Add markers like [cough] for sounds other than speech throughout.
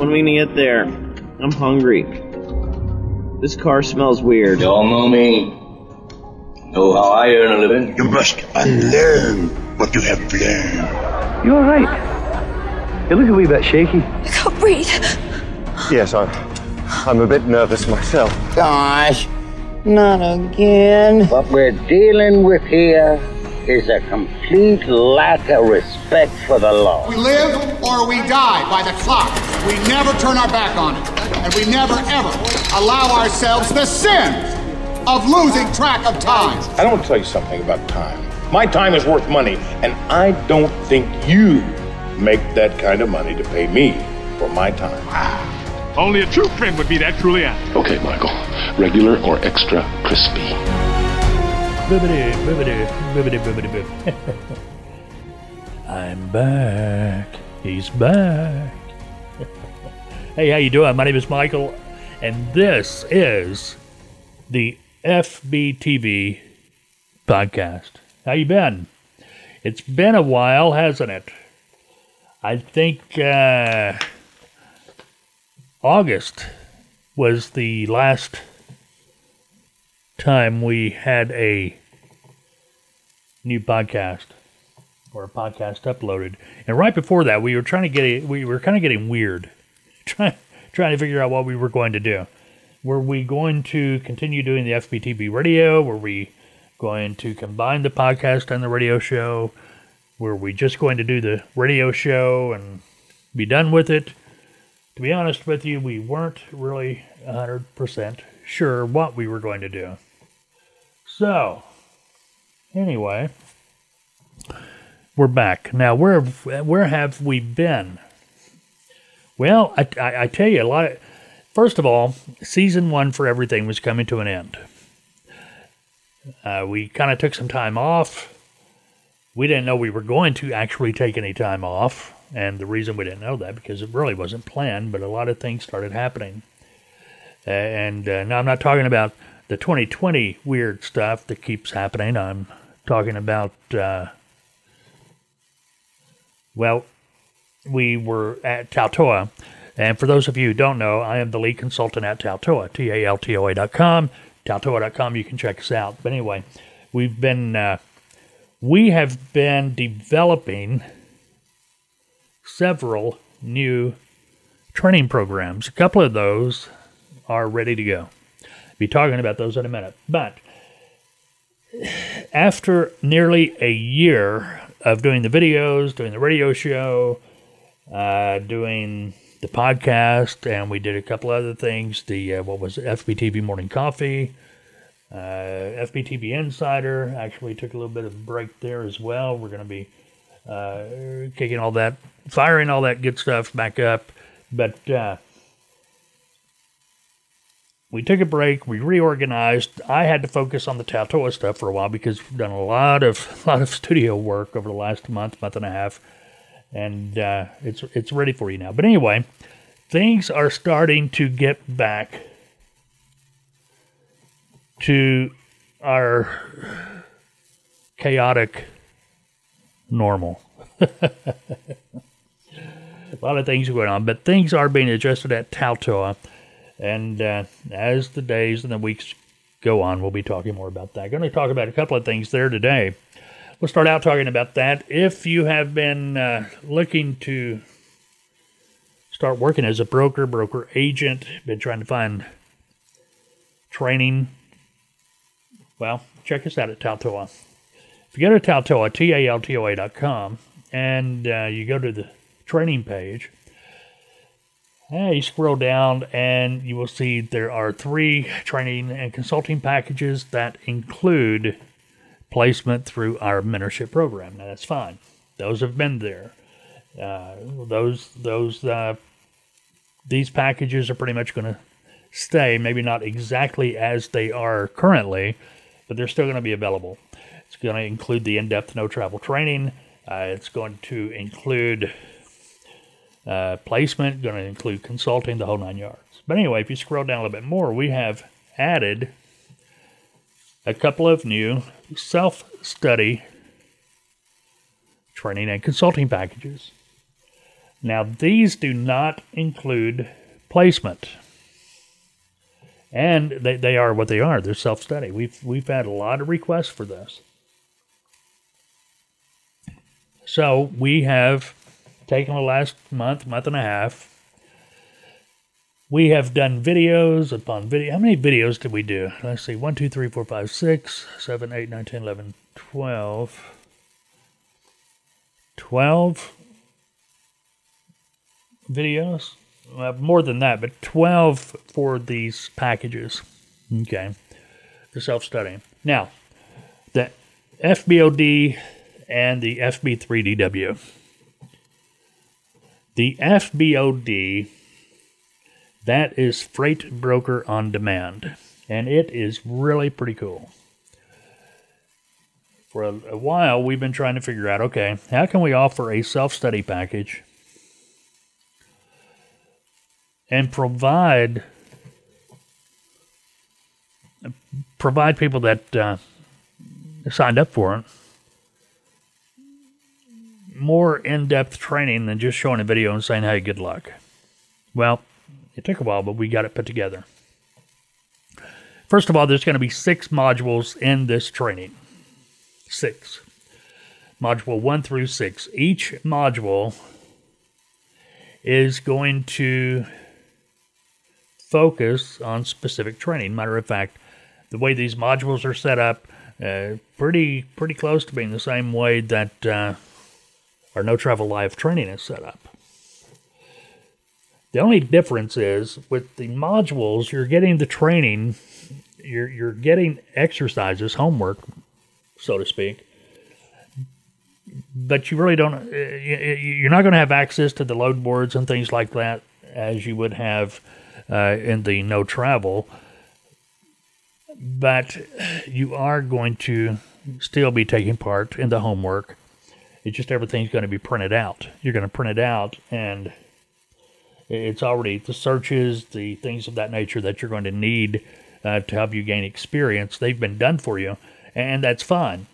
When are we gonna get there? I'm hungry. This car smells weird. You all know me. Know how I earn a living. You must unlearn what you have learned. You alright? You look a wee bit shaky. I can't breathe. Yes, I'm. I'm a bit nervous myself. Gosh, not again. What we're dealing with here is a complete lack of respect for the law. We live or we die by the clock. We never turn our back on it. And we never, ever allow ourselves the sin of losing track of time. I don't tell you something about time. My time is worth money, and I don't think you make that kind of money to pay me for my time. Ah, only a true friend would be that truly honest. Okay, Michael. Regular or extra crispy? [laughs] I'm back. He's back. [laughs] hey, how you doing? My name is Michael, and this is the FBTV podcast. How you been? It's been a while, hasn't it? I think uh, August was the last time we had a new podcast or a podcast uploaded. And right before that, we were trying to get we were kind of getting weird, [laughs] trying trying to figure out what we were going to do. Were we going to continue doing the FBTV radio? Were we going to combine the podcast and the radio show? Were we just going to do the radio show and be done with it? To be honest with you, we weren't really 100% sure what we were going to do. So, anyway, we're back. Now, where where have we been? Well, I, I, I tell you, a lot. Of, first of all, season one for everything was coming to an end. Uh, we kind of took some time off. We didn't know we were going to actually take any time off, and the reason we didn't know that because it really wasn't planned. But a lot of things started happening, and uh, now I'm not talking about the 2020 weird stuff that keeps happening. I'm talking about, uh, well, we were at Taltoa. And for those of you who don't know, I am the lead consultant at Taltoa, T A L T O A.com. Taltoa.com, you can check us out. But anyway, we've been, uh, we have been developing several new training programs. A couple of those are ready to go. I'll Be talking about those in a minute. But after nearly a year of doing the videos, doing the radio show, uh, doing the podcast, and we did a couple other things. The uh, what was it, FBTV Morning Coffee, uh, FBTV Insider. Actually, took a little bit of a break there as well. We're going to be uh, kicking all that, firing all that good stuff back up. But uh, we took a break. We reorganized. I had to focus on the Taltoa stuff for a while because we've done a lot of [laughs] lot of studio work over the last month, month and a half, and uh, it's it's ready for you now. But anyway, things are starting to get back to our chaotic normal. [laughs] a lot of things going on, but things are being adjusted at Taltoa. And uh, as the days and the weeks go on, we'll be talking more about that. Going to talk about a couple of things there today. We'll start out talking about that. If you have been uh, looking to start working as a broker, broker agent, been trying to find training, well, check us out at Taltoa. If you go to Taltoa, T-A-L-T-O-A.com, and uh, you go to the training page, you scroll down and you will see there are three training and consulting packages that include placement through our mentorship program. Now that's fine; those have been there. Uh, those those uh, these packages are pretty much going to stay. Maybe not exactly as they are currently, but they're still going to be available. It's going to include the in-depth no travel training. Uh, it's going to include uh, placement, going to include consulting, the whole nine yards. But anyway, if you scroll down a little bit more, we have added a couple of new self study training and consulting packages. Now, these do not include placement. And they, they are what they are. They're self study. We've, we've had a lot of requests for this. So we have taken the last month, month and a half. We have done videos upon video. How many videos did we do? Let's see. 1, 2, 3, 4, 5, 6, 7, 8, 9, 10, 11, 12. 12 videos. Well, more than that, but 12 for these packages. Okay. The self study. Now, the FBOD and the FB3DW. The FBOD, that is Freight Broker on Demand, and it is really pretty cool. For a, while, we've been trying to figure out okay, how can we offer a self study package and provide provide people that uh, signed up for it more in-depth training than just showing a video and saying hey good luck. Well it took a while but we got it put together. First of all there's going to be six modules in this training. Six. Module one through six. Each module is going to focus on specific training. Matter of fact, the way these modules are set up, uh, pretty pretty close to being the same way that uh, our No Travel Live training is set up. The only difference is with the modules, you're getting the training, you're you're getting exercises, homework, so to speak. But you really don't. Uh, you're not going to have access to the load boards and things like that as you would have uh, in the no travel, but you are going to still be taking part in the homework. It's just everything's going to be printed out. You're going to print it out, and it's already the searches, the things of that nature that you're going to need uh, to help you gain experience. They've been done for you, and that's fine.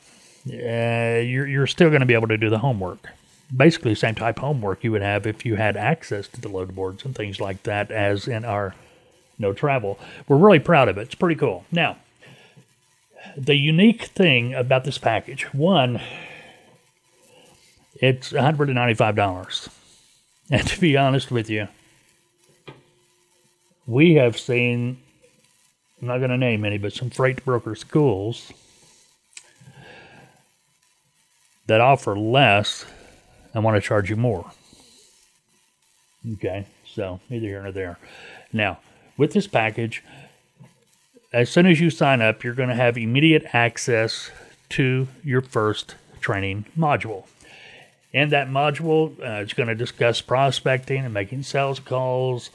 Uh, you're, you're still going to be able to do the homework basically the same type homework you would have if you had access to the load boards and things like that as in our no travel. We're really proud of it. It's pretty cool. Now, the unique thing about this package, one, it's $195. And to be honest with you, we have seen, I'm not going to name any, but some freight broker schools that offer less and want to charge you more. Okay, so neither here nor there. Now, with this package, as soon as you sign up, you're going to have immediate access to your first training module. And that module uh, is going to discuss prospecting and making sales calls.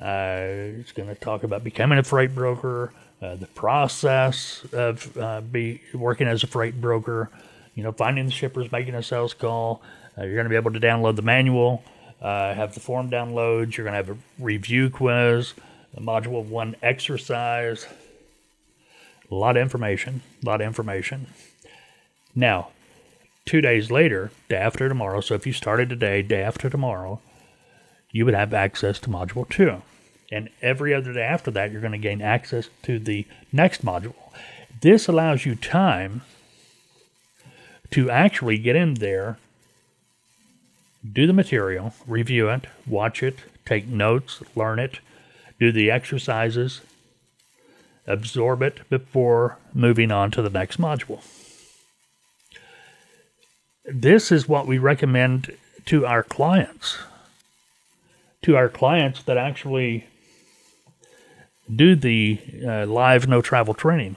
Uh, it's going to talk about becoming a freight broker, uh, the process of uh, be working as a freight broker, you know, finding the shippers, making a sales call, uh, you're going to be able to download the manual, uh, have the form downloads. You're going to have a review quiz, a module one exercise. A lot of information. A lot of information. Now, two days later, day after tomorrow, so if you started today, day after tomorrow, you would have access to module two. And every other day after that, you're going to gain access to the next module. This allows you time to actually get in there do the material, review it, watch it, take notes, learn it, do the exercises, absorb it before moving on to the next module. This is what we recommend to our clients. To our clients that actually do the uh, live no travel training.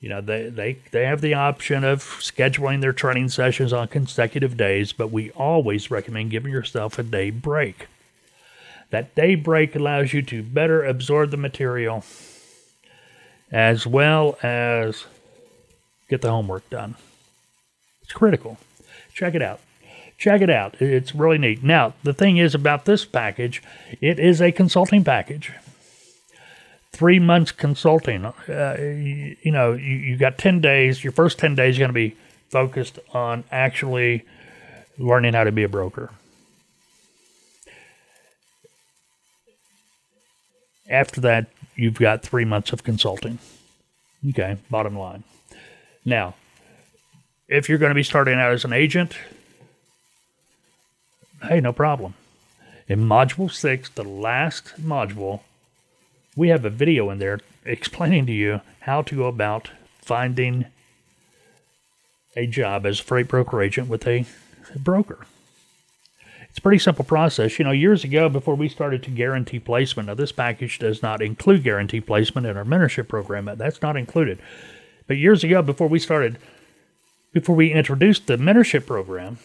You know, they, they, they have the option of scheduling their training sessions on consecutive days, but we always recommend giving yourself a day break. That day break allows you to better absorb the material as well as get the homework done. It's critical. Check it out. Check it out. It's really neat. Now, the thing is about this package, it is a consulting package three months consulting. Uh, you, you, know, you, you got 10 days. Your first 10 days are going to be focused on actually learning how to be a broker. After that, you've got three months of consulting. Okay, bottom line. Now, if you're going to be starting out as an agent, hey, no problem. In Module 6, the last module, we have a video in there explaining to you how to go about finding a job as a freight broker agent with a broker. It's a pretty simple process. You know, years ago, before we started to guarantee placement, now this package does not include guarantee placement in our mentorship program. That's not included. But years ago, before we started, before we introduced the mentorship program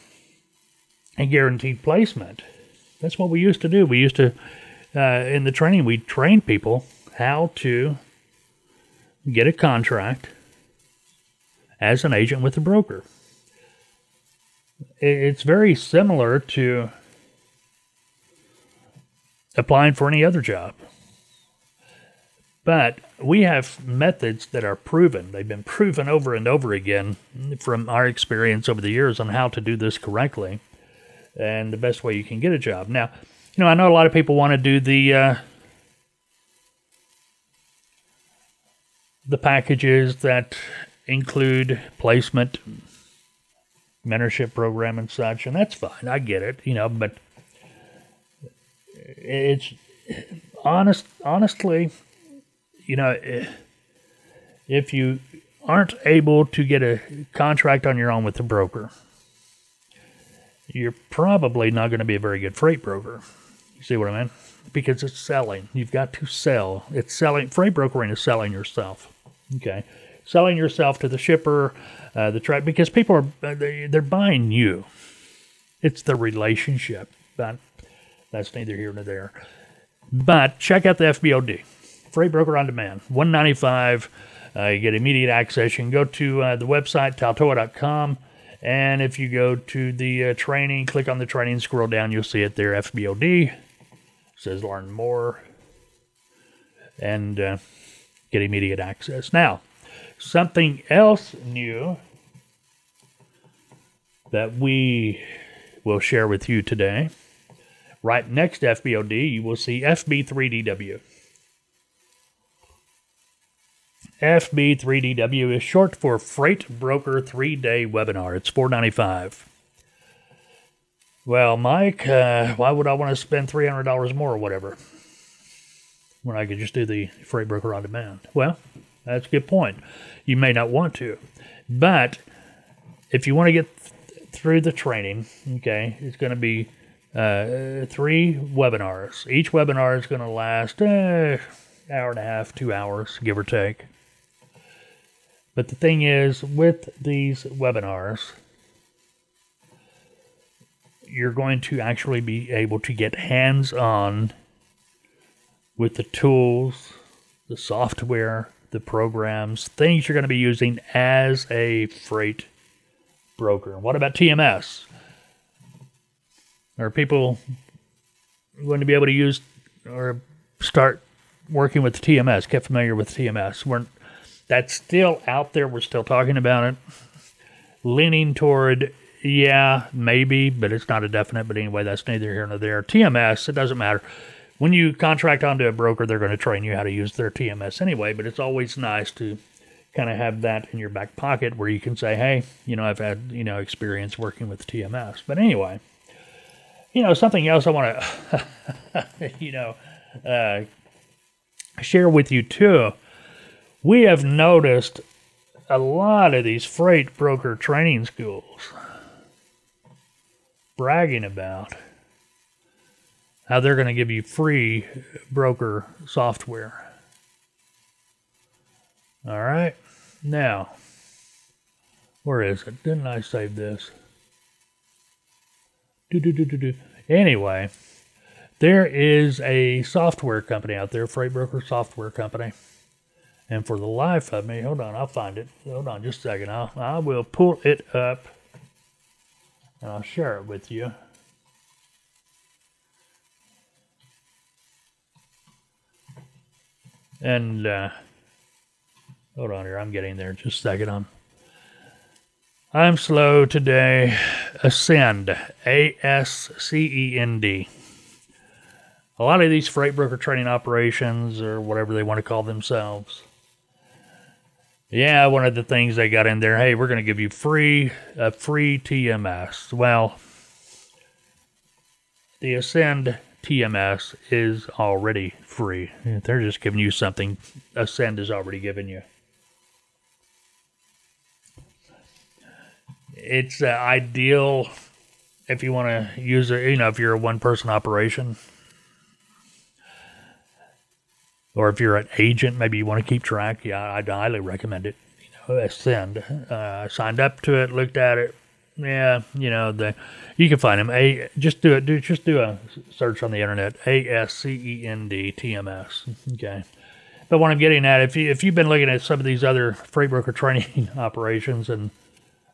and guaranteed placement, that's what we used to do. We used to, uh, in the training, we trained people how to get a contract as an agent with a broker. It's very similar to applying for any other job. But we have methods that are proven. They've been proven over and over again from our experience over the years on how to do this correctly and the best way you can get a job. Now, you know, I know a lot of people want to do the uh, the packages that include placement, mentorship program, and such, and that's fine. I get it, you know, but it's honest. Honestly, you know, if you aren't able to get a contract on your own with a broker, you're probably not going to be a very good freight broker. You see what I mean? Because it's selling. You've got to sell. It's selling. Freight brokering is selling yourself. Okay, selling yourself to the shipper, uh, the truck, because people are uh, they're buying you. It's the relationship, but that's neither here nor there. But check out the FBOD, Freight Broker on Demand, one ninety five. Uh, you get immediate access. You can go to uh, the website taltoa.com, and if you go to the uh, training, click on the training, scroll down, you'll see it there. FBOD it says learn more, and uh, get immediate access. Now, something else new that we will share with you today. Right next to FBOD, you will see FB3DW. FB3DW is short for Freight Broker 3 Day Webinar. It's $4.95. Well, Mike, uh, why would I want to spend $300 more or whatever? when I could just do the freight broker on demand? Well, that's a good point. You may not want to, but if you want to get th- through the training, okay, it's going to be uh, three webinars. Each webinar is going to last uh, hour and a half, two hours, give or take. But the thing is, with these webinars, you're going to actually be able to get hands on with the tools, the software, the programs, things you're going to be using as a freight broker. What about TMS? Are people going to be able to use or start working with TMS, get familiar with TMS? We're, that's still out there. We're still talking about it. Leaning toward, yeah, maybe, but it's not a definite. But anyway, that's neither here nor there. TMS, it doesn't matter when you contract onto a broker, they're going to train you how to use their TMS anyway. But it's always nice to kind of have that in your back pocket where you can say, "Hey, you know, I've had you know experience working with TMS." But anyway, you know, something else I want to, [laughs] you know, uh, share with you too. We have noticed a lot of these freight broker training schools bragging about how they're going to give you free broker software. All right. Now, where is it? Didn't I save this? Do, do, do, do, do. Anyway, there is a software company out there, freight broker software company. And for the life of me, hold on, I'll find it. Hold on just a second. I'll, I will pull it up and I'll share it with you. And uh, hold on here, I'm getting there. Just a second. I'm I'm slow today. Ascend. A S C E N D. A lot of these freight broker training operations, or whatever they want to call themselves. Yeah, one of the things they got in there, hey, we're going to give you free a free TMS. Well, the Ascend TMS is already free. They're just giving you something Ascend is already giving you. It's uh, ideal if you want to use it, you know, if you're a one person operation. Or if you're an agent, maybe you want to keep track. Yeah, I'd highly recommend it. You know, Ascend. Uh, signed up to it, looked at it. Yeah, you know the you can find them. A just do it. Do just do a search on the internet. A S C E N D T M S. Okay. But what I'm getting at, if you if you've been looking at some of these other freight broker training [laughs] operations, and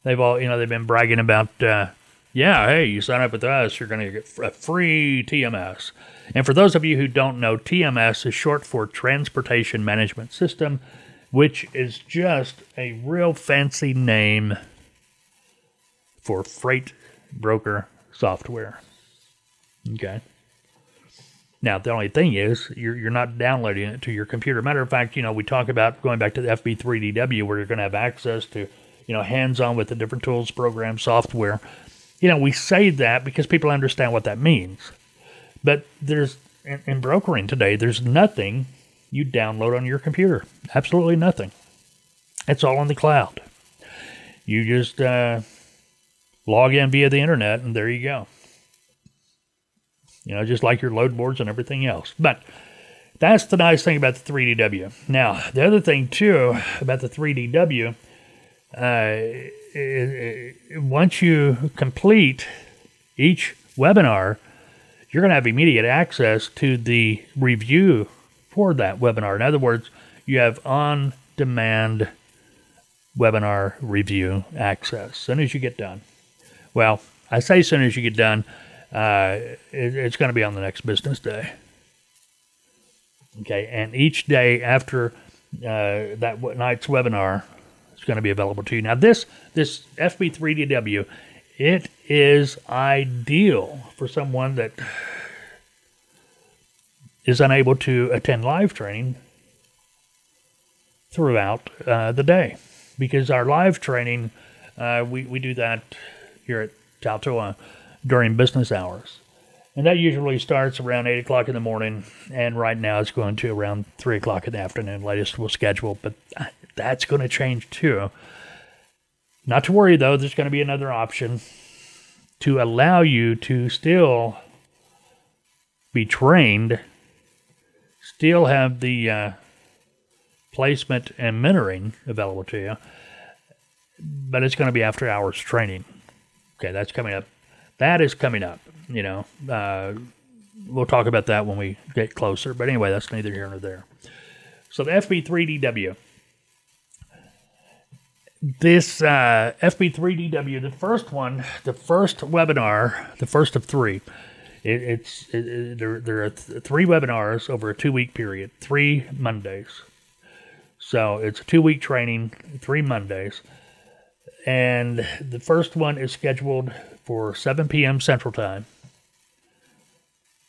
they've all you know they've been bragging about, uh, yeah, hey, you sign up with us, you're going to get a free TMS. And for those of you who don't know, TMS is short for Transportation Management System, which is just a real fancy name for freight broker software. Okay. Now, the only thing is, you're, you're not downloading it to your computer. Matter of fact, you know, we talk about going back to the FB3DW where you're going to have access to, you know, hands on with the different tools, programs, software. You know, we say that because people understand what that means. But there's, in, in brokering today, there's nothing you download on your computer. Absolutely nothing. It's all in the cloud. You just, uh, log in via the internet, and there you go. You know, just like your load boards and everything else. But that's the nice thing about the 3DW. Now, the other thing too about the 3DW, uh, once you complete each webinar, you're going to have immediate access to the review for that webinar. In other words, you have on demand webinar review access as soon as you get done. Well, I say as soon as you get done, uh, it, it's going to be on the next business day. Okay, and each day after uh, that night's webinar is going to be available to you. Now, this this FB3DW, it is ideal for someone that is unable to attend live training throughout uh, the day because our live training uh, we, we do that here at Taltoa during business hours. And that usually starts around 8 o'clock in the morning, and right now it's going to around 3 o'clock in the afternoon, latest we'll schedule, but that's going to change too. Not to worry though, there's going to be another option to allow you to still be trained, still have the uh, placement and mentoring available to you, but it's going to be after hours training. Okay, that's coming up. That is coming up. You know, uh, we'll talk about that when we get closer. But anyway, that's neither here nor there. So the FB3DW. This uh, FB3DW, the first one, the first webinar, the first of three. It, it's it, it, there. There are th- three webinars over a two-week period, three Mondays. So it's a two-week training, three Mondays and the first one is scheduled for 7 p.m. Central Time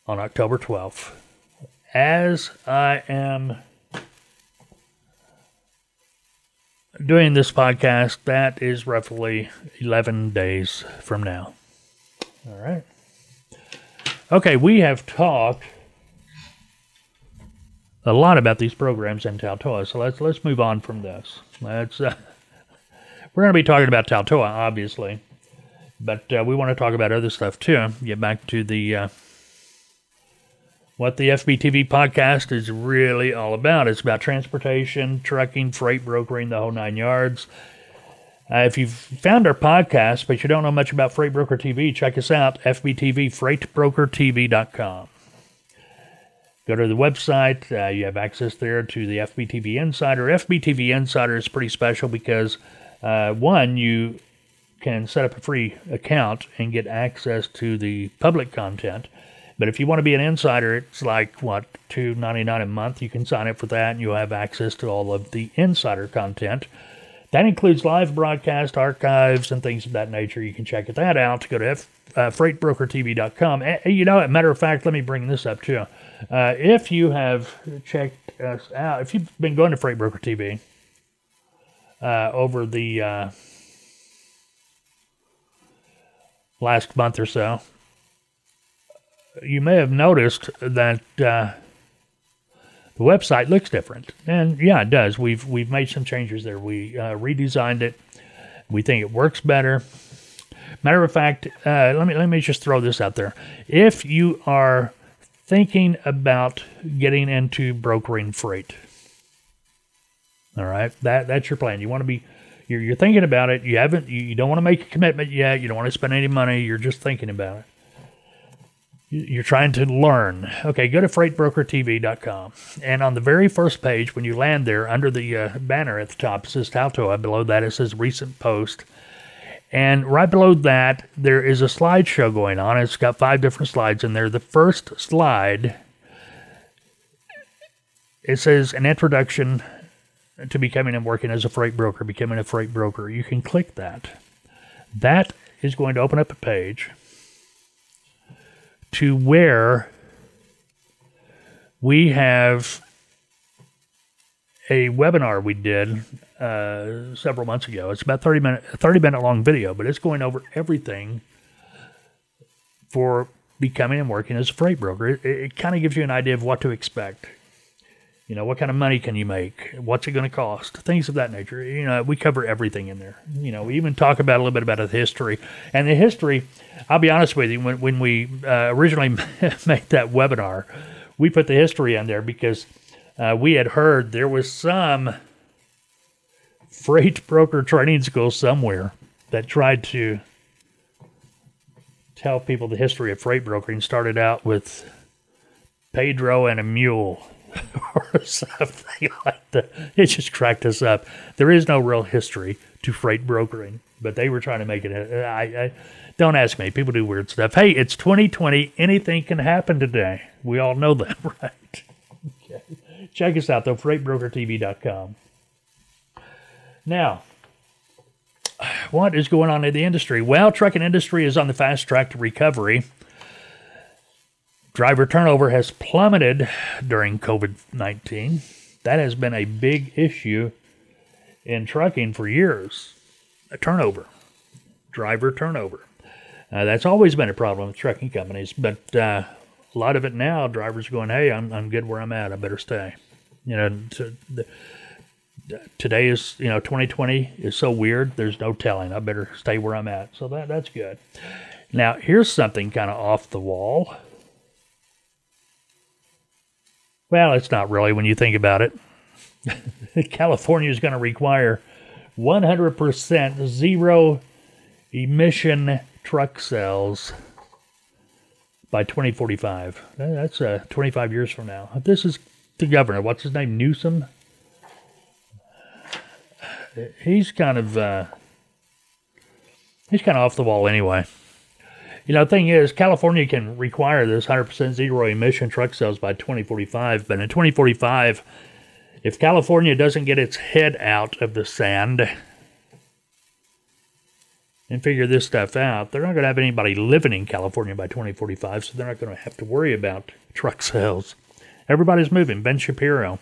on October 12th. As I am doing this podcast, that is roughly 11 days from now. All right. Okay, we have talked a lot about these programs in Taltoa, so let's let's move on from this. Let's uh, [laughs] we're going to be talking about Taltoa, obviously, but uh, we want to talk about other stuff too. Get back to the uh, what the FBTV podcast is really all about. It's about transportation, trucking, freight brokering, the whole nine yards. Uh, if you've found our podcast, but you don't know much about Freight Broker TV, check us out, FBTV, freightbrokertv.com. Go to the website. Uh, you have access there to the FBTV Insider. FBTV Insider is pretty special because uh, one, you can set up a free account and get access to the public content. But if you want to be an insider, it's like what two ninety nine a month. You can sign up for that, and you'll have access to all of the insider content That includes live broadcast archives and things of that nature. You can check that out. Go to F, uh, freightbrokertv.com. And, you know, matter of fact, let me bring this up too. Uh, if you have checked us out, if you've been going to Freight Broker TV uh, over the uh, last month or so, you may have noticed that uh, the website looks different, and yeah, it does. We've we've made some changes there. We uh, redesigned it. We think it works better. Matter of fact, uh, let me let me just throw this out there. If you are thinking about getting into brokering freight, all right, that that's your plan. You want to be you're, you're thinking about it. You haven't you, you don't want to make a commitment yet. You don't want to spend any money. You're just thinking about it you're trying to learn. Okay, go to freightbrokertv.com. And on the very first page, when you land there, under the uh, banner at the top, it says Taltoa. Below that, it says recent post. And right below that, there is a slideshow going on. It's got five different slides in there. The first slide, it says an introduction to becoming and working as a freight broker, becoming a freight broker. You can click that. That is going to open up a page to where we have a webinar we did uh, several months ago. It's about 30 minute, 30 minute long video, but it's going over everything for becoming and working as a freight broker. It, it kind of gives you an idea of what to expect. You know, what kind of money can you make? What's it going to cost? Things of that nature. You know, we cover everything in there. You know, we even talk about a little bit about the history. And the history, I'll be honest with you, when, when we uh, originally [laughs] made that webinar, we put the history in there because uh, we had heard there was some freight broker training school somewhere that tried to tell people the history of freight brokering started out with Pedro and a mule [laughs] or something like that. It just cracked us up. There is no real history to freight brokering, but they were trying to make it. Uh, I don't ask me. People do weird stuff. Hey, it's 2020. Anything can happen today. We all know that, [laughs] right? Okay. Check us out though. FreightBrokerTV.com. Now, what is going on in the industry? Well, trucking industry is on the fast track to recovery. Driver turnover has plummeted during COVID 19. That has been a big issue in trucking for years. A turnover, driver turnover. Uh, that's always been a problem with trucking companies, but uh, a lot of it now, drivers are going, hey, I'm, I'm good where I'm at. I better stay. You know, to, the, today is, you know, 2020 is so weird. There's no telling. I better stay where I'm at. So that, that's good. Now, here's something kind of off the wall. Well, it's not really when you think about it. [laughs] California is going to require 100% zero emission truck sales by 2045. That's uh, 25 years from now. This is the governor. What's his name? Newsom. He's kind of uh, he's kind of off the wall anyway. You know, the thing is, California can require this 100% zero emission truck sales by 2045, but in 2045, if California doesn't get its head out of the sand and figure this stuff out, they're not going to have anybody living in California by 2045, so they're not going to have to worry about truck [laughs] sales. Everybody's moving. Ben Shapiro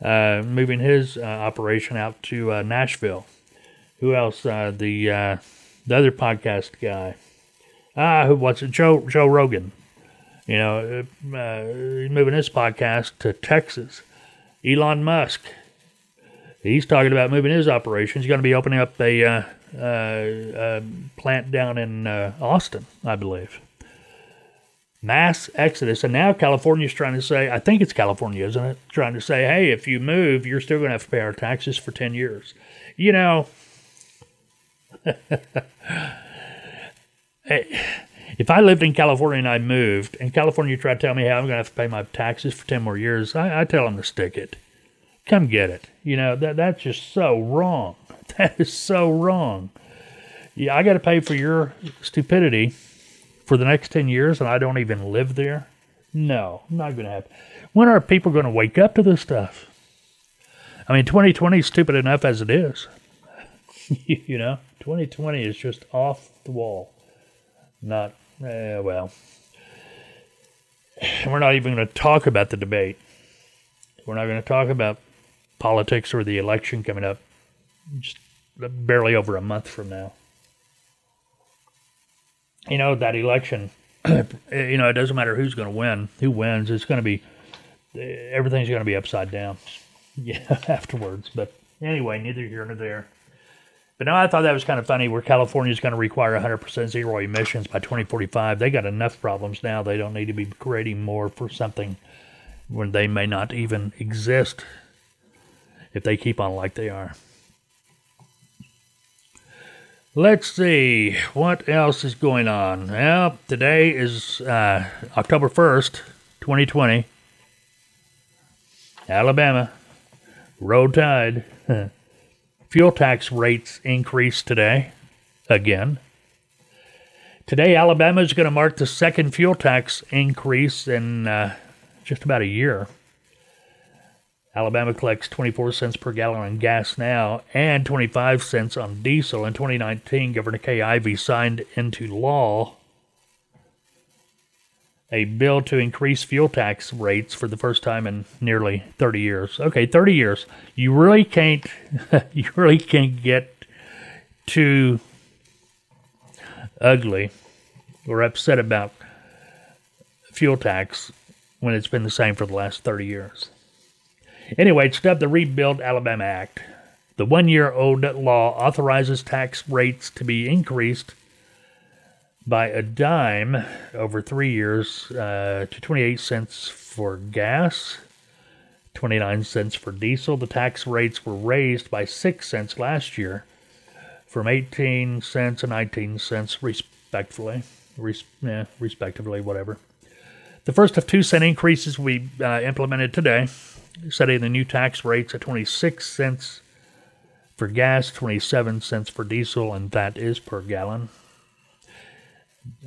uh, moving his uh, operation out to uh, Nashville. Who else? Uh, the uh, the other podcast guy. Ah, who what's it? Joe Joe Rogan. You know, uh, he's moving his podcast to Texas. Elon Musk. He's talking about moving his operations. He's going to be opening up a, uh, uh, plant down in uh, Austin, I believe. Mass exodus. And now California's trying to say, I think it's California, isn't it? Trying to say, hey, if you move, you're still going to have to pay our taxes for 10 years. You know, [laughs] if I lived in California and I moved, and California tried to tell me how I'm going to have to pay my taxes for 10 more years, I, I tell them to stick it. Come get it. You know, that that's just so wrong. [laughs] That is so wrong. Yeah, I got to pay for your stupidity for the next 10 years and I don't even live there. No, not going to happen. When are people going to wake up to this stuff? I mean, 2020 is stupid enough as it is. [laughs] you know, 2020 is just off the wall. Not, eh, well. We're not even going to talk about the debate. We're not going to talk about politics or the election coming up just barely over a month from now. You know, that election, [clears throat] you know, it doesn't matter who's going to win, who wins, it's going to be, everything's going to be upside down. [laughs] Yeah, afterwards. But anyway, neither here nor there. But no, I thought that was kind of funny where California is going to require 100% zero emissions by 2045. They got enough problems now. They don't need to be creating more for something when they may not even exist if they keep on like they are. Let's see what else is going on. Well, today is uh, October 1st, 2020. Alabama Roll Tide. [laughs] Fuel tax rates increased today, again. Today, Alabama is going to mark the second fuel tax increase in uh, just about a year. Alabama collects 24 cents per gallon on gas now and 25 cents on diesel. In 2019, Governor Kay Ivey signed into law a bill to increase fuel tax rates for the first time in nearly 30 years. Okay, 30 years. You really can't [laughs] you really can't get too ugly or upset about fuel tax when it's been the same for the last 30 years. Anyway, it's dubbed the Rebuild Alabama Act. The one year old law authorizes tax rates to be increased by a dime over three years uh, to 28 cents for gas, 29 cents for diesel. The tax rates were raised by 6 cents last year from 18 cents and 19 cents, respectively. Res- yeah, respectively, whatever. The first of two cent increases we uh, implemented today, setting the new tax rates at 26 cents for gas, 27 cents for diesel, and that is per gallon.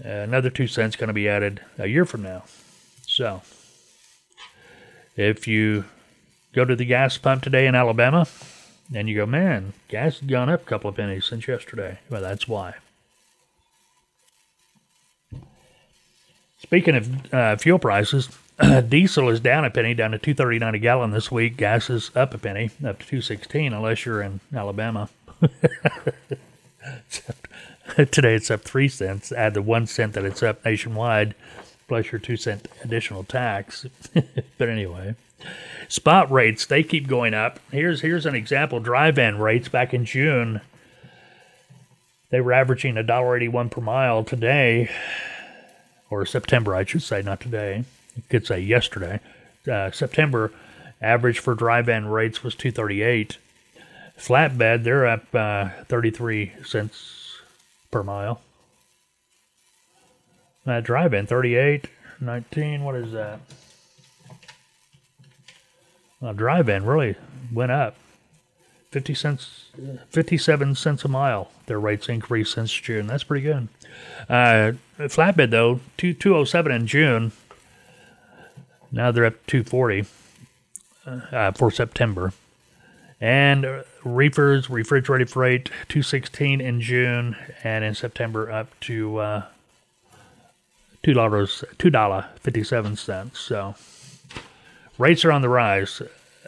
Uh, another two cents going to be added a year from now. So, if you go to the gas pump today in Alabama and you go, man, gas has gone up a couple of pennies since yesterday, well, that's why. Speaking of uh, fuel prices, [clears throat] diesel is down a penny, down to two thirty nine a gallon this week. Gas is up a penny, up to two sixteen, unless you're in Alabama. [laughs] [laughs] Today it's up three cents. Add the one cent that it's up nationwide, plus your two cent additional tax. [laughs] but anyway, spot rates they keep going up. Here's here's an example. Dry van rates back in June. They were averaging a dollar eighty one per mile today, or September, I should say, not today. You could say yesterday. Uh, September average for dry van rates was two thirty eight. Flatbed, they're up uh, 33 cents per mile. That dry van, 38, 19, what is that? Well, dry van really went up. 50 cents, 57 cents a mile. Their rates increased since June. That's pretty good. Uh, flatbed though, two, 207 in June. Now they're up 240 uh, for September. And reefers, refrigerated freight, 216 in June, and in September up to uh, two dollars, two dollar fifty-seven cents. So rates are on the rise,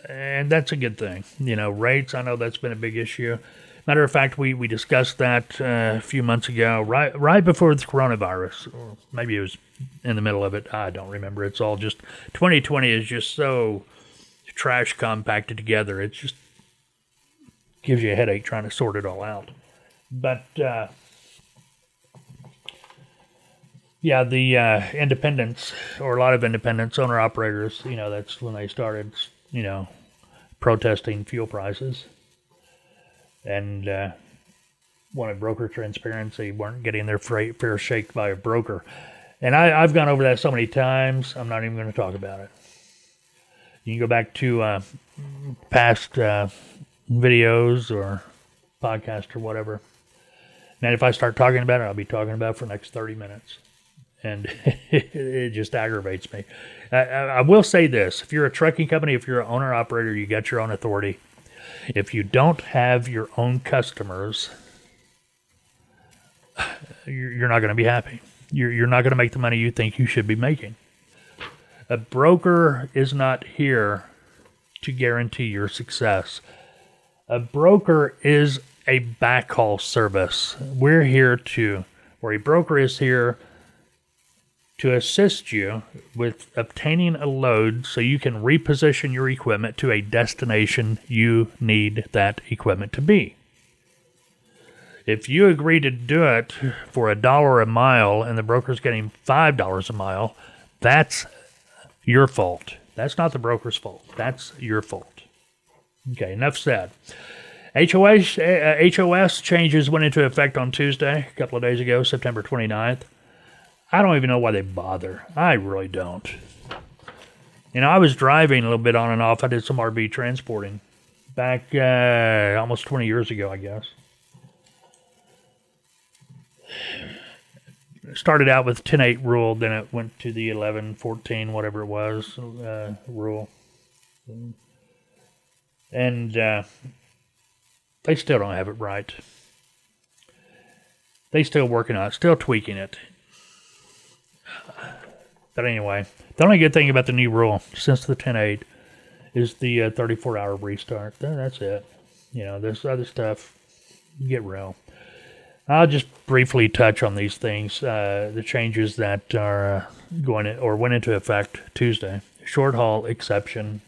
and that's a good thing. You know, rates. I know that's been a big issue. Matter of fact, we, we discussed that uh, a few months ago, right right before the coronavirus, or maybe it was in the middle of it. I don't remember. It's all just 2020 is just so trash compacted together. It's just gives you a headache trying to sort it all out. But uh, yeah, the uh, independents or a lot of independents, owner operators, you know, that's when they started, you know, protesting fuel prices and uh, wanted broker transparency, weren't getting their freight, fair shake by a broker. And I, have gone over that so many times, I'm not even going to talk about it. You can go back to uh, past uh, videos or podcast or whatever. And if I start talking about it, I'll be talking about it for the next 30 minutes. And [laughs] it just aggravates me. I, I, will say this if you're a trucking company, if you're an owner operator, you got your own authority. If you don't have your own customers, you're not going to be happy. You're, you're not going to make the money you think you should be making. A broker is not here to guarantee your success. A broker is a backhaul service. We're here to, or a broker is here to assist you with obtaining a load so you can reposition your equipment to a destination you need that equipment to be. If you agree to do it for a dollar a mile and the broker's getting five dollars a mile, that's your fault. That's not the broker's fault. That's your fault. Okay, enough said. HOS, uh, HOS changes went into effect on Tuesday, a couple of days ago, September 29th. I don't even know why they bother. I really don't. You know, I was driving a little bit on and off. I did some RV transporting back uh, almost 20 years ago, I guess. Started out with 10.8 rule, then it went to the 11, 14, whatever it was, uh, rule. And uh, they still don't have it right. They still working on it, still tweaking it. But anyway, the only good thing about the new rule since the 10.8 is the uh, 34 hour restart. That's it. You know, this other stuff, get real. I'll just briefly touch on these things, uh, the changes that are uh, going in, or went into effect Tuesday. Short haul exception.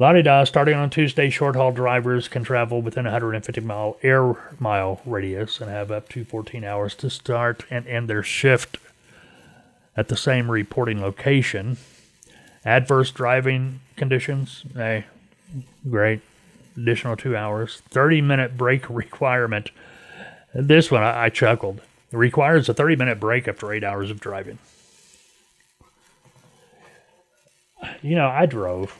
La di da, starting on Tuesday, short haul drivers can travel within a 150 mile air mile radius and have up to 14 hours to start and end their shift at the same reporting location. Adverse driving conditions, hey, great. Additional two hours. 30 minute break [laughs] requirement. This one, I, I chuckled. It requires a 30 minute break after eight hours of driving. You know, I drove.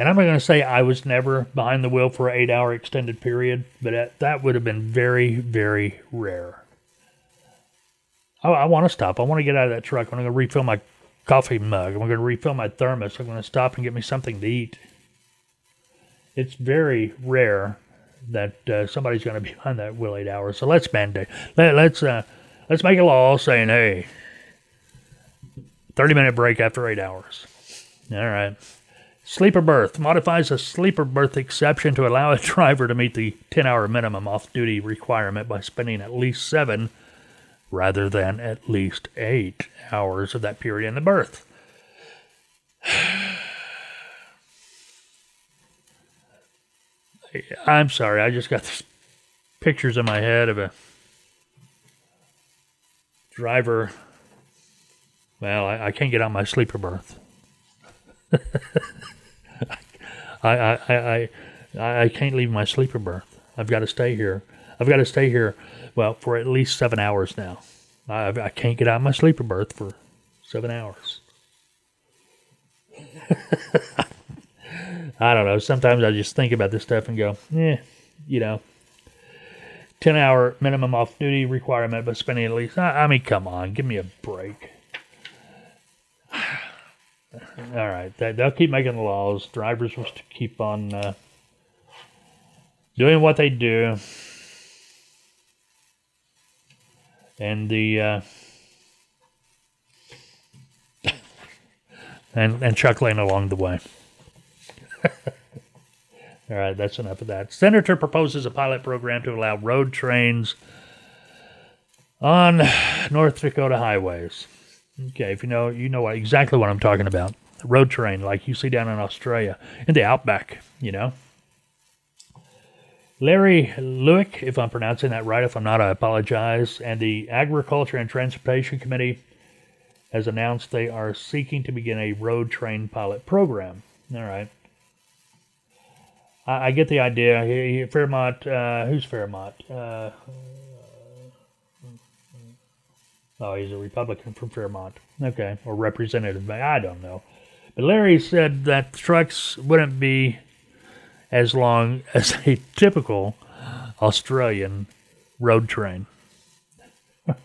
And I'm not going to say I was never behind the wheel for an eight hour extended period, but that, that would have been very, very rare. I, I want to stop. I want to get out of that truck. I'm going to refill my coffee mug. I'm going to refill my thermos. I'm going to stop and get me something to eat. It's very rare that uh, somebody's going to be [laughs] on that wheel eight hours. So let's mandate. Let, let's uh, let's make a law saying, hey, 30 minute break after eight hours. All right. Sleeper berth modifies a sleeper berth exception to allow a driver to meet the 10 hour minimum off duty requirement by spending at least seven rather than at least eight hours of that period in the berth. [sighs] I'm sorry, I just got these pictures in my head of a driver. Well, I, I can't get on my sleeper berth. [laughs] I, I, I, I, can't leave my sleeper berth. I've got to stay here. I've got to stay here, well, for at least seven hours now. I, I can't get out of my sleeper berth for seven hours. [laughs] I don't know. Sometimes I just think about this stuff and go, eh, you know, 10 hour minimum off duty requirement, but spending at least, I, I mean, come on, give me a break. All right, they, they'll keep making the laws. Drivers will keep on uh, doing what they do, and the uh, and and chuckling along the way. [laughs] All right, that's enough of that. Senator proposes a pilot program to allow road trains on North Dakota highways. Okay, if you know, you know exactly what I'm talking about. Road train, like you see down in Australia, in the outback, you know. Larry Luick, if I'm pronouncing that right, if I'm not, I apologize. And the Agriculture and Transportation Committee has announced they are seeking to begin a road train pilot program. All right. I, I get the idea. Fairmount, uh, who's Fairmount? Uh, Oh, he's a Republican from Fairmount. Okay, or representative. I don't know. But Larry said that trucks wouldn't be as long [laughs] as a typical Australian road train. [laughs]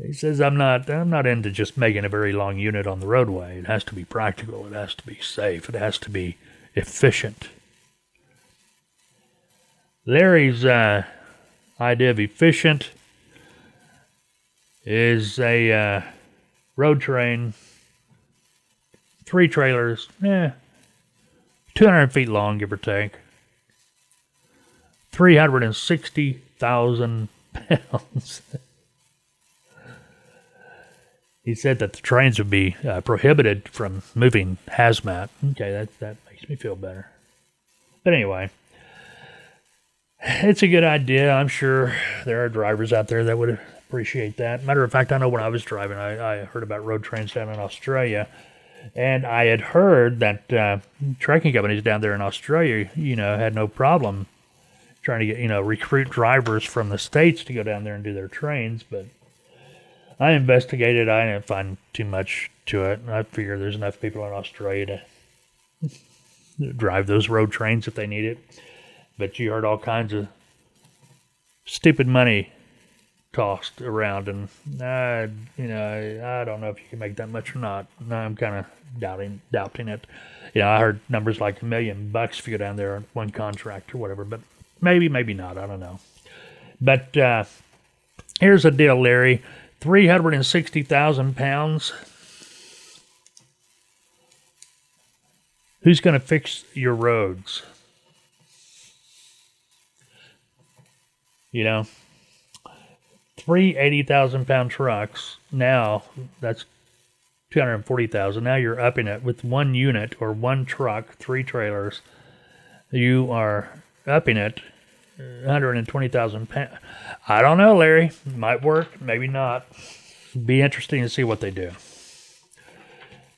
He says, "I'm not. I'm not into just making a very long unit on the roadway. It has to be practical. It has to be safe. It has to be efficient." Larry's uh, idea of efficient is a uh, road train, three trailers, eh, 200 feet long, give or take, 360,000 [laughs] pounds. he said that the trains would be uh, prohibited from moving hazmat. Okay, that, that makes me feel better. But anyway, it's a good idea. I'm sure there are drivers out there that would appreciate that. Matter of fact, I know when I was driving, I, I heard about road trains down in Australia, and I had heard that uh, trucking companies down there in Australia, you know, had no problem trying to get, you know, recruit drivers from the states to go down there and do their trains. But I investigated. I didn't find too much to it. I figure there's enough people in Australia to drive those road trains if they need it. But you heard all kinds of stupid money tossed around, and uh, you know, I don't know if you can make that much or not. I'm kind of doubting doubting it. You know, I heard numbers like a million bucks if you go down there on one contract or whatever, but maybe, maybe not. I don't know. But uh, here's the deal, Larry: three hundred and sixty thousand pounds. Who's going to fix your roads? You know, three 80,000 pound trucks. Now that's 240,000. Now you're upping it with one unit or one truck, three trailers. You are upping it 120,000 pounds. I don't know, Larry. Might work, maybe not. Be interesting to see what they do.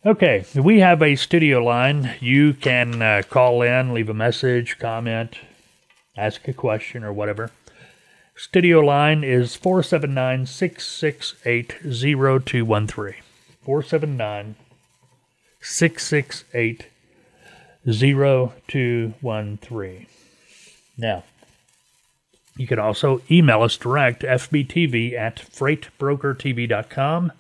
Okay, we have a studio line. You can uh, call in, leave a message, comment, ask a question, or whatever. Studio line is 479 668 0213. 479 668 0213. Now, you can also email us direct, fbtv at freightbrokertv.com.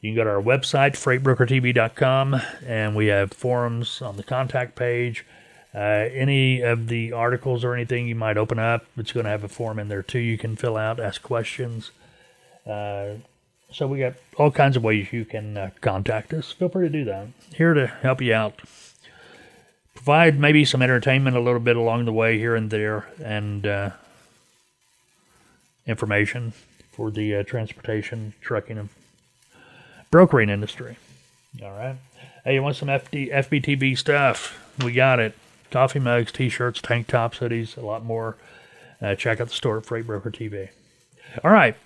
You can go to our website, freightbrokertv.com, and we have forums on the contact page. Uh, any of the articles or anything you might open up, it's going to have a form in there too. You can fill out, ask questions. Uh, so we got all kinds of ways you can uh, contact us. Feel free to do that. Here to help you out. Provide maybe some entertainment a little bit along the way here and there, and uh, information for the uh, transportation, trucking, and brokering industry. All right. Hey, you want some FD, FBTV stuff? We got it coffee mugs, t-shirts, tank tops, hoodies, a lot more. Uh, check out the store at Freight Broker TV. All right,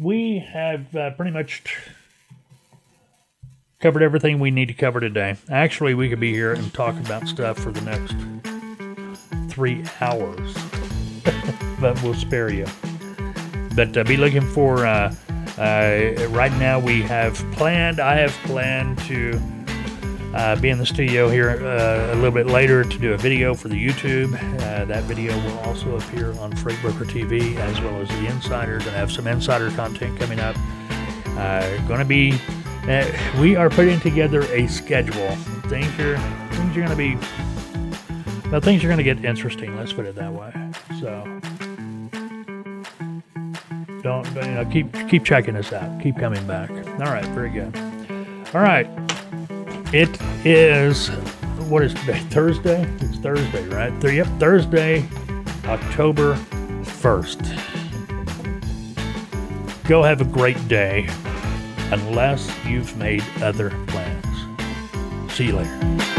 we have uh, pretty much covered everything we need to cover today. Actually, we could be here and talk about stuff for the next three hours, [laughs] but we'll spare you. But uh, be looking for. Uh, uh, right now, we have planned. I have planned to uh, be in the studio here uh, a little bit later to do a video for the YouTube. Uh, that video will also appear on Freight Broker TV as well as the Insider. Going to have some insider content coming up. Uh, going to be, uh, we are putting together a schedule. Things are things are going to be, well, things are going to get interesting. Let's put it that way. So. Don't you know? Keep keep checking us out. Keep coming back. All right, very good. All right, it is what is today? Thursday? It's Thursday, right? Th- yep, Thursday, October 1st. Go have a great day unless you've made other plans. See you later.